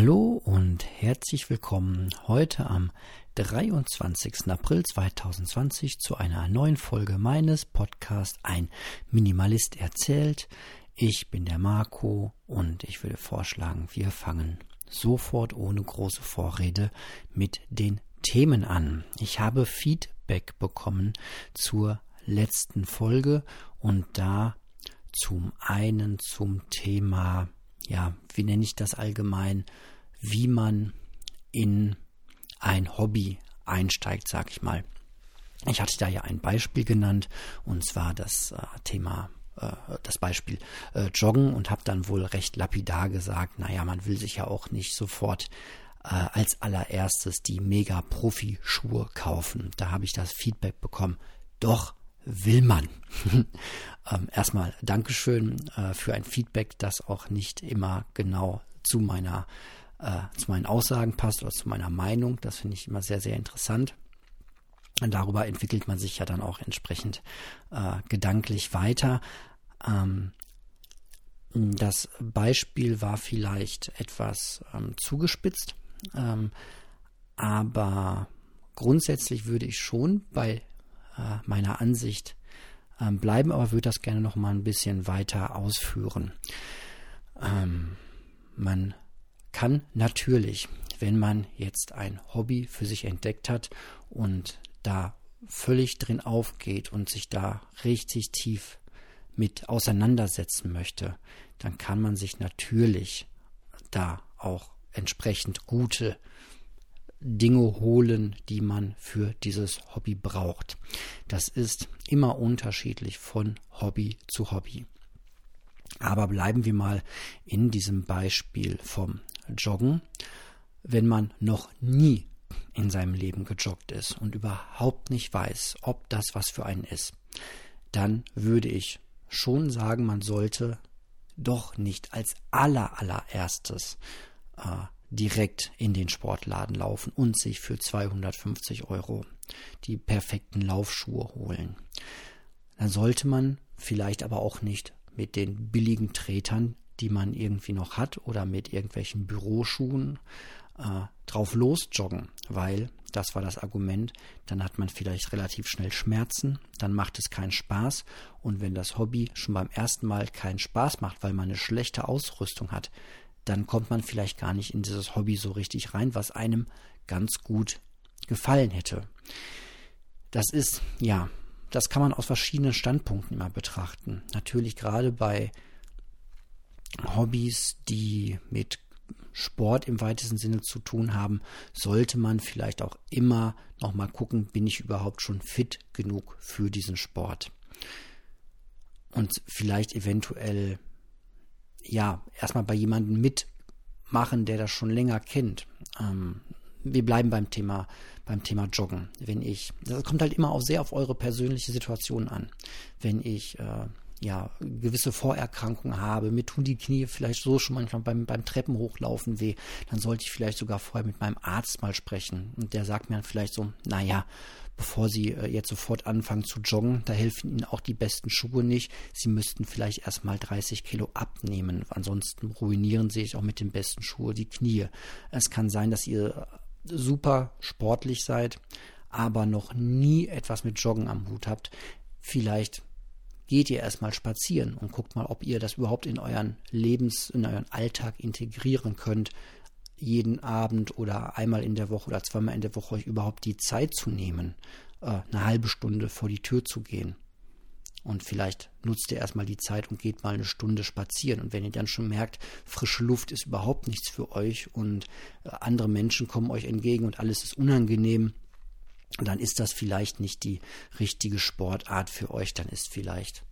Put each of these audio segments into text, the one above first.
Hallo und herzlich willkommen heute am 23. April 2020 zu einer neuen Folge meines Podcasts Ein Minimalist erzählt. Ich bin der Marco und ich würde vorschlagen, wir fangen sofort ohne große Vorrede mit den Themen an. Ich habe Feedback bekommen zur letzten Folge und da zum einen zum Thema, ja, wie nenne ich das allgemein, wie man in ein Hobby einsteigt, sag ich mal. Ich hatte da ja ein Beispiel genannt, und zwar das äh, Thema, äh, das Beispiel äh, Joggen und habe dann wohl recht lapidar gesagt, naja, man will sich ja auch nicht sofort äh, als allererstes die Mega-Profi-Schuhe kaufen. Da habe ich das Feedback bekommen, doch will man. ähm, erstmal Dankeschön äh, für ein Feedback, das auch nicht immer genau zu meiner äh, zu meinen Aussagen passt oder zu meiner Meinung. Das finde ich immer sehr, sehr interessant. Und darüber entwickelt man sich ja dann auch entsprechend äh, gedanklich weiter. Ähm, das Beispiel war vielleicht etwas ähm, zugespitzt, ähm, aber grundsätzlich würde ich schon bei meiner Ansicht ähm, bleiben, aber würde das gerne noch mal ein bisschen weiter ausführen. Ähm, man kann natürlich, wenn man jetzt ein Hobby für sich entdeckt hat und da völlig drin aufgeht und sich da richtig tief mit auseinandersetzen möchte, dann kann man sich natürlich da auch entsprechend gute Dinge holen, die man für dieses Hobby braucht. Das ist immer unterschiedlich von Hobby zu Hobby. Aber bleiben wir mal in diesem Beispiel vom Joggen, wenn man noch nie in seinem Leben gejoggt ist und überhaupt nicht weiß, ob das was für einen ist, dann würde ich schon sagen, man sollte doch nicht als aller allererstes äh, direkt in den Sportladen laufen und sich für 250 Euro die perfekten Laufschuhe holen. Dann sollte man vielleicht aber auch nicht mit den billigen Tretern die man irgendwie noch hat oder mit irgendwelchen Büroschuhen äh, drauf losjoggen, weil das war das Argument, dann hat man vielleicht relativ schnell Schmerzen, dann macht es keinen Spaß und wenn das Hobby schon beim ersten Mal keinen Spaß macht, weil man eine schlechte Ausrüstung hat, dann kommt man vielleicht gar nicht in dieses Hobby so richtig rein, was einem ganz gut gefallen hätte. Das ist, ja, das kann man aus verschiedenen Standpunkten immer betrachten. Natürlich gerade bei Hobbys, die mit Sport im weitesten Sinne zu tun haben, sollte man vielleicht auch immer noch mal gucken, bin ich überhaupt schon fit genug für diesen Sport? Und vielleicht eventuell ja erstmal bei jemandem mitmachen, der das schon länger kennt. Ähm, wir bleiben beim Thema beim Thema Joggen. Wenn ich, das kommt halt immer auch sehr auf eure persönliche Situation an. Wenn ich äh, ja, gewisse Vorerkrankungen habe, mir tun die Knie vielleicht so schon manchmal beim, beim Treppenhochlaufen weh, dann sollte ich vielleicht sogar vorher mit meinem Arzt mal sprechen. Und der sagt mir dann vielleicht so, naja, bevor Sie äh, jetzt sofort anfangen zu joggen, da helfen Ihnen auch die besten Schuhe nicht. Sie müssten vielleicht erstmal 30 Kilo abnehmen. Ansonsten ruinieren Sie sich auch mit den besten Schuhen die Knie. Es kann sein, dass ihr super sportlich seid, aber noch nie etwas mit Joggen am Hut habt. Vielleicht geht ihr erstmal spazieren und guckt mal, ob ihr das überhaupt in euren Lebens, in euren Alltag integrieren könnt, jeden Abend oder einmal in der Woche oder zweimal in der Woche euch überhaupt die Zeit zu nehmen, äh, eine halbe Stunde vor die Tür zu gehen. Und vielleicht nutzt ihr erstmal die Zeit und geht mal eine Stunde spazieren. Und wenn ihr dann schon merkt, frische Luft ist überhaupt nichts für euch und äh, andere Menschen kommen euch entgegen und alles ist unangenehm, dann ist das vielleicht nicht die richtige Sportart für euch, dann ist vielleicht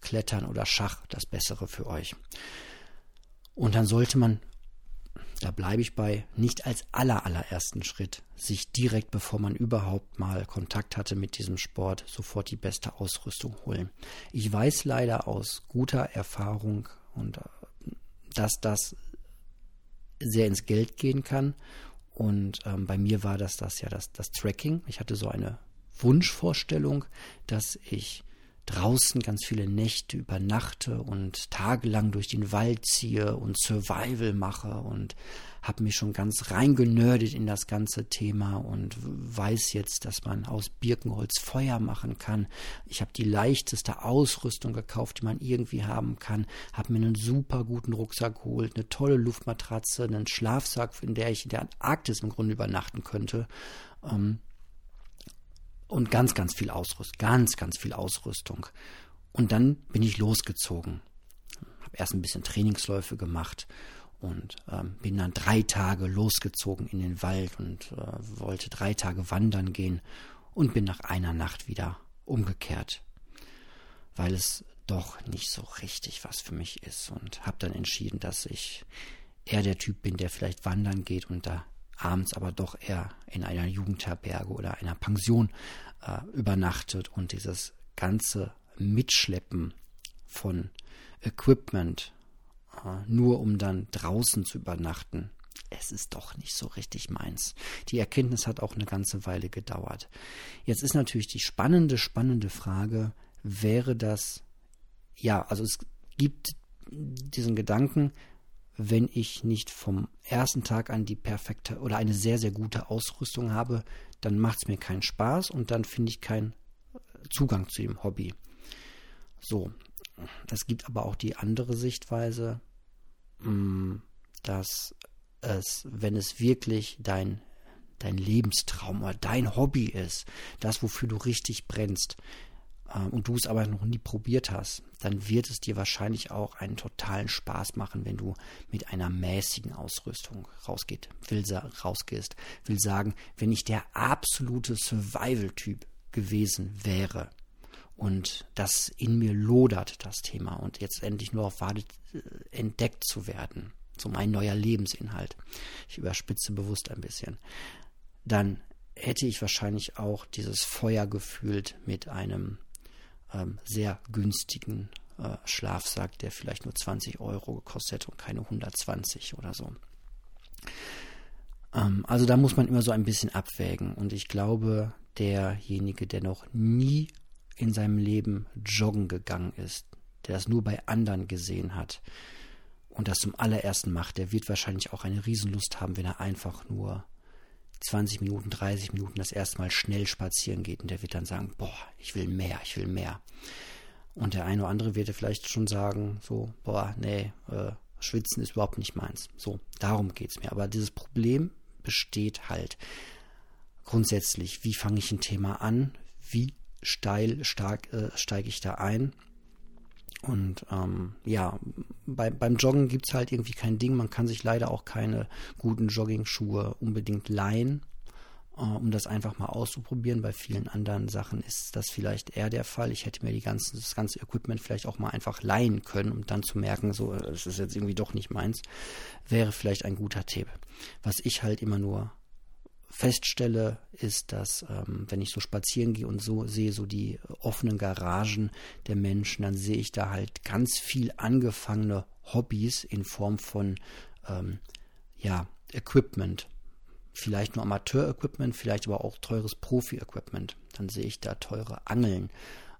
Klettern oder Schach das Bessere für euch. Und dann sollte man, da bleibe ich bei, nicht als aller allerersten Schritt sich direkt, bevor man überhaupt mal Kontakt hatte mit diesem Sport, sofort die beste Ausrüstung holen. Ich weiß leider aus guter Erfahrung und äh, dass das sehr ins Geld gehen kann und ähm, bei mir war das das ja das, das Tracking. Ich hatte so eine Wunschvorstellung, dass ich draußen ganz viele Nächte übernachte und tagelang durch den Wald ziehe und Survival mache und habe mich schon ganz reingenördet in das ganze Thema und weiß jetzt, dass man aus Birkenholz Feuer machen kann. Ich habe die leichteste Ausrüstung gekauft, die man irgendwie haben kann. Habe mir einen super guten Rucksack geholt, eine tolle Luftmatratze, einen Schlafsack, in der ich in der Antarktis im Grunde übernachten könnte. Ähm, und ganz, ganz viel Ausrüstung, ganz, ganz viel Ausrüstung. Und dann bin ich losgezogen. Habe erst ein bisschen Trainingsläufe gemacht und ähm, bin dann drei Tage losgezogen in den Wald und äh, wollte drei Tage wandern gehen und bin nach einer Nacht wieder umgekehrt, weil es doch nicht so richtig was für mich ist und habe dann entschieden, dass ich eher der Typ bin, der vielleicht wandern geht und da abends aber doch eher in einer Jugendherberge oder einer Pension äh, übernachtet und dieses ganze Mitschleppen von Equipment, äh, nur um dann draußen zu übernachten, es ist doch nicht so richtig meins. Die Erkenntnis hat auch eine ganze Weile gedauert. Jetzt ist natürlich die spannende, spannende Frage, wäre das, ja, also es gibt diesen Gedanken, wenn ich nicht vom ersten Tag an die perfekte oder eine sehr, sehr gute Ausrüstung habe, dann macht es mir keinen Spaß und dann finde ich keinen Zugang zu dem Hobby. So, es gibt aber auch die andere Sichtweise, mm, dass es, wenn es wirklich dein, dein Lebenstraum oder dein Hobby ist, das, wofür du richtig brennst, äh, und du es aber noch nie probiert hast, dann wird es dir wahrscheinlich auch einen totalen Spaß machen, wenn du mit einer mäßigen Ausrüstung rausgeht, will, rausgehst. Will sagen, wenn ich der absolute Survival-Typ gewesen wäre, und das in mir lodert, das Thema, und jetzt endlich nur auf Wartet äh, entdeckt zu werden, so mein neuer Lebensinhalt. Ich überspitze bewusst ein bisschen. Dann hätte ich wahrscheinlich auch dieses Feuer gefühlt mit einem ähm, sehr günstigen äh, Schlafsack, der vielleicht nur 20 Euro gekostet hätte und keine 120 oder so. Ähm, also da muss man immer so ein bisschen abwägen. Und ich glaube, derjenige, der noch nie in seinem Leben joggen gegangen ist, der das nur bei anderen gesehen hat und das zum allerersten macht, der wird wahrscheinlich auch eine Riesenlust haben, wenn er einfach nur 20 Minuten, 30 Minuten das erste Mal schnell spazieren geht und der wird dann sagen, boah, ich will mehr, ich will mehr. Und der eine oder andere wird vielleicht schon sagen, so, boah, nee, äh, Schwitzen ist überhaupt nicht meins. So, darum geht es mir. Aber dieses Problem besteht halt grundsätzlich, wie fange ich ein Thema an, wie steil stark äh, steige ich da ein. Und ähm, ja, bei, beim Joggen gibt es halt irgendwie kein Ding. Man kann sich leider auch keine guten Jogging-Schuhe unbedingt leihen, äh, um das einfach mal auszuprobieren. Bei vielen anderen Sachen ist das vielleicht eher der Fall. Ich hätte mir die ganzen, das ganze Equipment vielleicht auch mal einfach leihen können, um dann zu merken, so, es ist jetzt irgendwie doch nicht meins. Wäre vielleicht ein guter Tipp. Was ich halt immer nur feststelle, ist, dass ähm, wenn ich so spazieren gehe und so sehe, so die offenen Garagen der Menschen, dann sehe ich da halt ganz viel angefangene Hobbys in Form von ähm, ja, Equipment. Vielleicht nur Amateur-Equipment, vielleicht aber auch teures Profi-Equipment. Dann sehe ich da teure Angeln.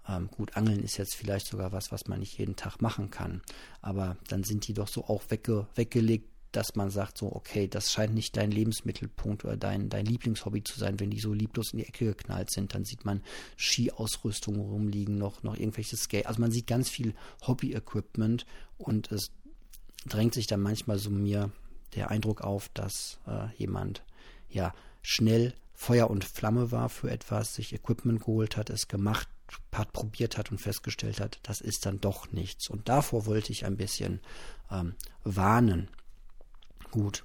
Ähm, gut, Angeln ist jetzt vielleicht sogar was, was man nicht jeden Tag machen kann. Aber dann sind die doch so auch wegge weggelegt dass man sagt, so, okay, das scheint nicht dein Lebensmittelpunkt oder dein, dein Lieblingshobby zu sein, wenn die so lieblos in die Ecke geknallt sind. Dann sieht man Skiausrüstung rumliegen, noch, noch irgendwelche Skate. Also man sieht ganz viel Hobby-Equipment und es drängt sich dann manchmal so mir der Eindruck auf, dass äh, jemand ja schnell Feuer und Flamme war für etwas, sich Equipment geholt hat, es gemacht hat, probiert hat und festgestellt hat, das ist dann doch nichts. Und davor wollte ich ein bisschen ähm, warnen. Gut.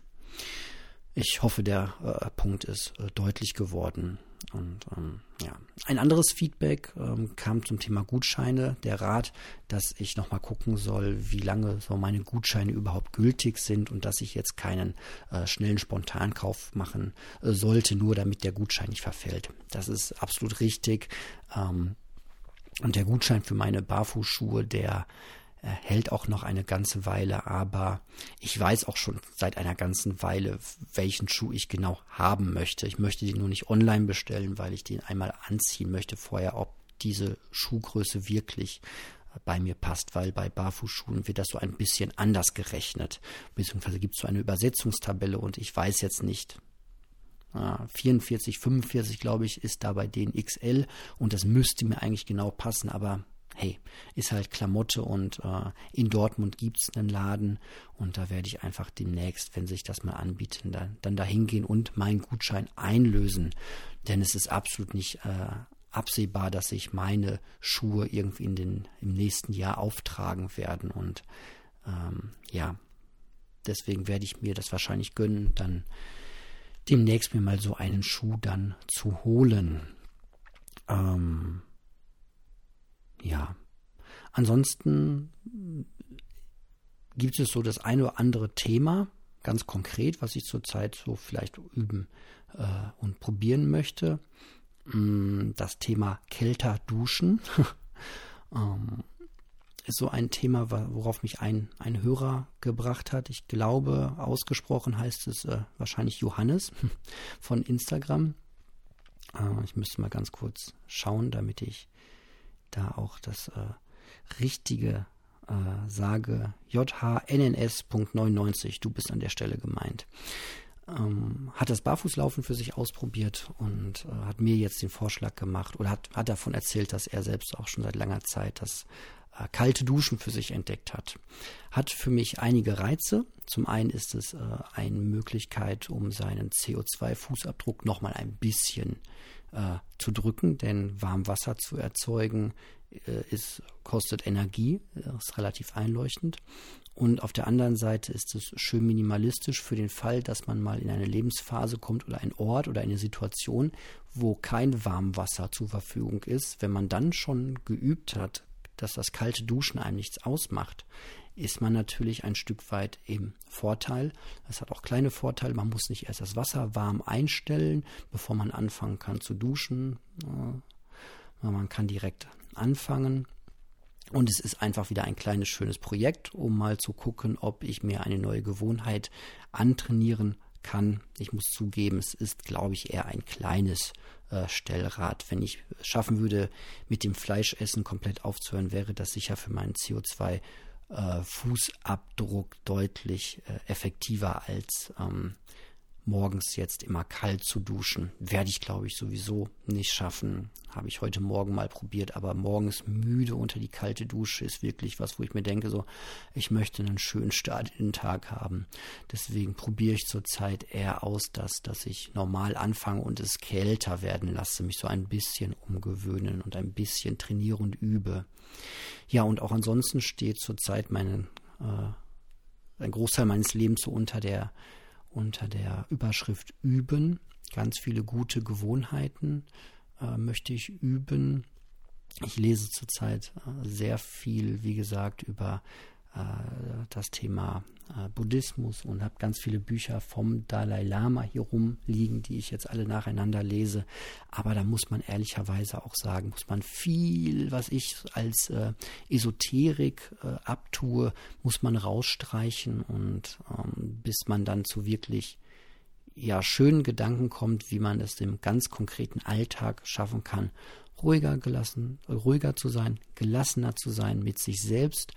Ich hoffe, der äh, Punkt ist äh, deutlich geworden. Und ähm, ja, ein anderes Feedback ähm, kam zum Thema Gutscheine. Der Rat, dass ich nochmal gucken soll, wie lange so meine Gutscheine überhaupt gültig sind und dass ich jetzt keinen äh, schnellen Spontankauf machen äh, sollte, nur damit der Gutschein nicht verfällt. Das ist absolut richtig. Ähm, und der Gutschein für meine Barfußschuhe, der hält auch noch eine ganze Weile, aber ich weiß auch schon seit einer ganzen Weile, welchen Schuh ich genau haben möchte. Ich möchte den nur nicht online bestellen, weil ich den einmal anziehen möchte vorher, ob diese Schuhgröße wirklich bei mir passt, weil bei Barfußschuhen wird das so ein bisschen anders gerechnet, beziehungsweise gibt es so eine Übersetzungstabelle und ich weiß jetzt nicht, 44, 45 glaube ich, ist da bei denen XL und das müsste mir eigentlich genau passen, aber hey, ist halt Klamotte und äh, in Dortmund gibt es einen Laden und da werde ich einfach demnächst, wenn sich das mal anbietet, dann, dann da hingehen und meinen Gutschein einlösen. Denn es ist absolut nicht äh, absehbar, dass sich meine Schuhe irgendwie in den, im nächsten Jahr auftragen werden. Und ähm, ja, deswegen werde ich mir das wahrscheinlich gönnen, dann demnächst mir mal so einen Schuh dann zu holen. Ähm, ja. Ansonsten gibt es so das eine oder andere Thema, ganz konkret, was ich zurzeit so vielleicht üben äh, und probieren möchte. Mm, das Thema kälter duschen ähm, ist so ein Thema, worauf mich ein, ein Hörer gebracht hat. Ich glaube, ausgesprochen heißt es äh, wahrscheinlich Johannes von Instagram. Äh, ich müsste mal ganz kurz schauen, damit ich da auch das äh, richtige äh, sage. JHNNS.99, du bist an der Stelle gemeint ähm, hat das Barfußlaufen für sich ausprobiert und äh, hat mir jetzt den Vorschlag gemacht oder hat, hat davon erzählt, dass er selbst auch schon seit langer Zeit das kalte Duschen für sich entdeckt hat. Hat für mich einige Reize. Zum einen ist es äh, eine Möglichkeit, um seinen CO2-Fußabdruck nochmal ein bisschen äh, zu drücken, denn Warmwasser zu erzeugen äh, ist, kostet Energie, ist relativ einleuchtend. Und auf der anderen Seite ist es schön minimalistisch für den Fall, dass man mal in eine Lebensphase kommt oder einen Ort oder eine Situation, wo kein Warmwasser zur Verfügung ist. Wenn man dann schon geübt hat, dass das kalte Duschen einem nichts ausmacht, ist man natürlich ein Stück weit im Vorteil. Es hat auch kleine Vorteile. Man muss nicht erst das Wasser warm einstellen, bevor man anfangen kann zu duschen. Man kann direkt anfangen. Und es ist einfach wieder ein kleines, schönes Projekt, um mal zu gucken, ob ich mir eine neue Gewohnheit antrainieren kann. Ich muss zugeben, es ist, glaube ich, eher ein kleines äh, Stellrad. Wenn ich es schaffen würde, mit dem Fleischessen komplett aufzuhören, wäre das sicher für meinen CO2 äh, Fußabdruck deutlich äh, effektiver als ähm, morgens jetzt immer kalt zu duschen. Werde ich, glaube ich, sowieso nicht schaffen. Habe ich heute Morgen mal probiert, aber morgens müde unter die kalte Dusche ist wirklich was, wo ich mir denke, so, ich möchte einen schönen Start in den Tag haben. Deswegen probiere ich zurzeit eher aus, dass, dass ich normal anfange und es kälter werden lasse, mich so ein bisschen umgewöhnen und ein bisschen trainiere und übe. Ja, und auch ansonsten steht zurzeit meine, äh, ein Großteil meines Lebens so unter der unter der Überschrift Üben. Ganz viele gute Gewohnheiten äh, möchte ich üben. Ich lese zurzeit äh, sehr viel, wie gesagt, über äh, das Thema äh, Buddhismus und habe ganz viele Bücher vom Dalai Lama hier rumliegen, die ich jetzt alle nacheinander lese. Aber da muss man ehrlicherweise auch sagen, muss man viel, was ich als äh, Esoterik äh, abtue, muss man rausstreichen und ähm, bis man dann zu wirklich ja schönen Gedanken kommt, wie man es im ganz konkreten Alltag schaffen kann, ruhiger gelassen, ruhiger zu sein, gelassener zu sein mit sich selbst,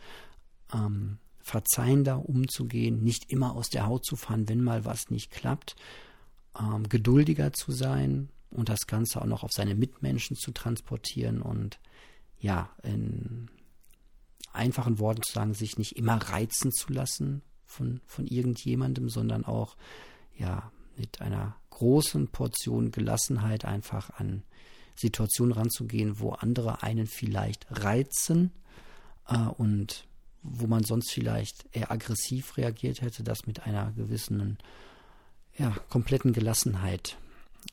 ähm, verzeihender umzugehen, nicht immer aus der Haut zu fahren, wenn mal was nicht klappt, ähm, geduldiger zu sein und das Ganze auch noch auf seine Mitmenschen zu transportieren und ja, in einfachen Worten zu sagen, sich nicht immer reizen zu lassen von, von irgendjemandem, sondern auch ja mit einer großen Portion Gelassenheit einfach an Situationen ranzugehen, wo andere einen vielleicht reizen äh, und wo man sonst vielleicht eher aggressiv reagiert hätte, das mit einer gewissen, ja, kompletten Gelassenheit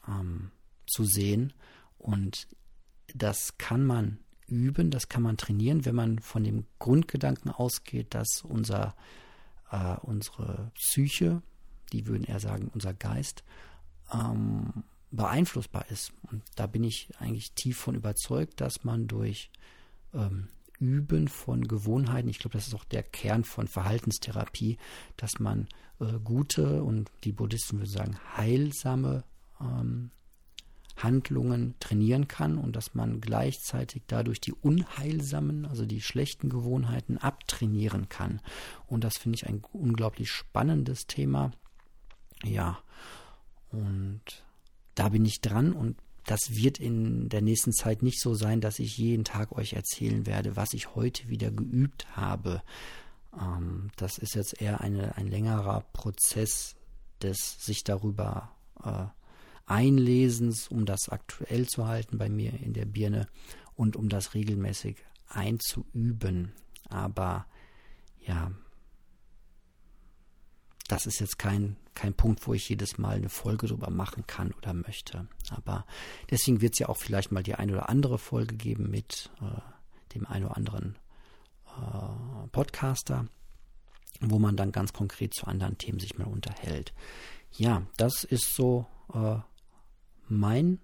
ähm, zu sehen. Und das kann man üben, das kann man trainieren, wenn man von dem Grundgedanken ausgeht, dass unser, äh, unsere Psyche, die würden eher sagen, unser Geist, ähm, beeinflussbar ist. Und da bin ich eigentlich tief von überzeugt, dass man durch ähm, Üben von Gewohnheiten. Ich glaube, das ist auch der Kern von Verhaltenstherapie, dass man äh, gute und die Buddhisten würden sagen heilsame ähm, Handlungen trainieren kann und dass man gleichzeitig dadurch die unheilsamen, also die schlechten Gewohnheiten abtrainieren kann. Und das finde ich ein unglaublich spannendes Thema. Ja, und da bin ich dran und das wird in der nächsten Zeit nicht so sein, dass ich jeden Tag euch erzählen werde, was ich heute wieder geübt habe. Ähm, das ist jetzt eher eine, ein längerer Prozess des sich darüber äh, Einlesens, um das aktuell zu halten bei mir in der Birne und um das regelmäßig einzuüben. Aber ja, das ist jetzt kein, kein Punkt, wo ich jedes Mal eine Folge drüber machen kann oder möchte. Aber deswegen wird es ja auch vielleicht mal die eine oder andere Folge geben mit äh, dem einen oder anderen äh, Podcaster, wo man dann ganz konkret zu anderen Themen sich mal unterhält. Ja, das ist so äh, mein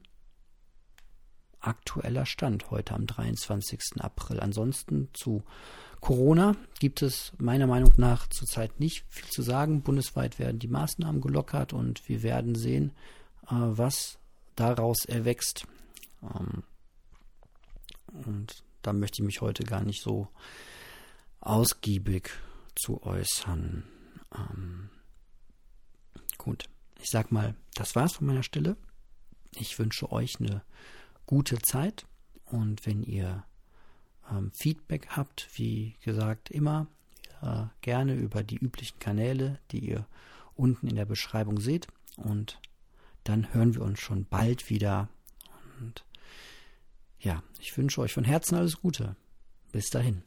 aktueller Stand heute am 23. April. Ansonsten zu Corona gibt es meiner Meinung nach zurzeit nicht viel zu sagen. Bundesweit werden die Maßnahmen gelockert und wir werden sehen, äh, was daraus erwächst. Ähm, und da möchte ich mich heute gar nicht so ausgiebig zu äußern. Ähm, gut, ich sag mal, das war's von meiner Stelle. Ich wünsche euch eine gute Zeit und wenn ihr ähm, Feedback habt, wie gesagt, immer äh, gerne über die üblichen Kanäle, die ihr unten in der Beschreibung seht. Und dann hören wir uns schon bald wieder. Und ja, ich wünsche euch von Herzen alles Gute. Bis dahin.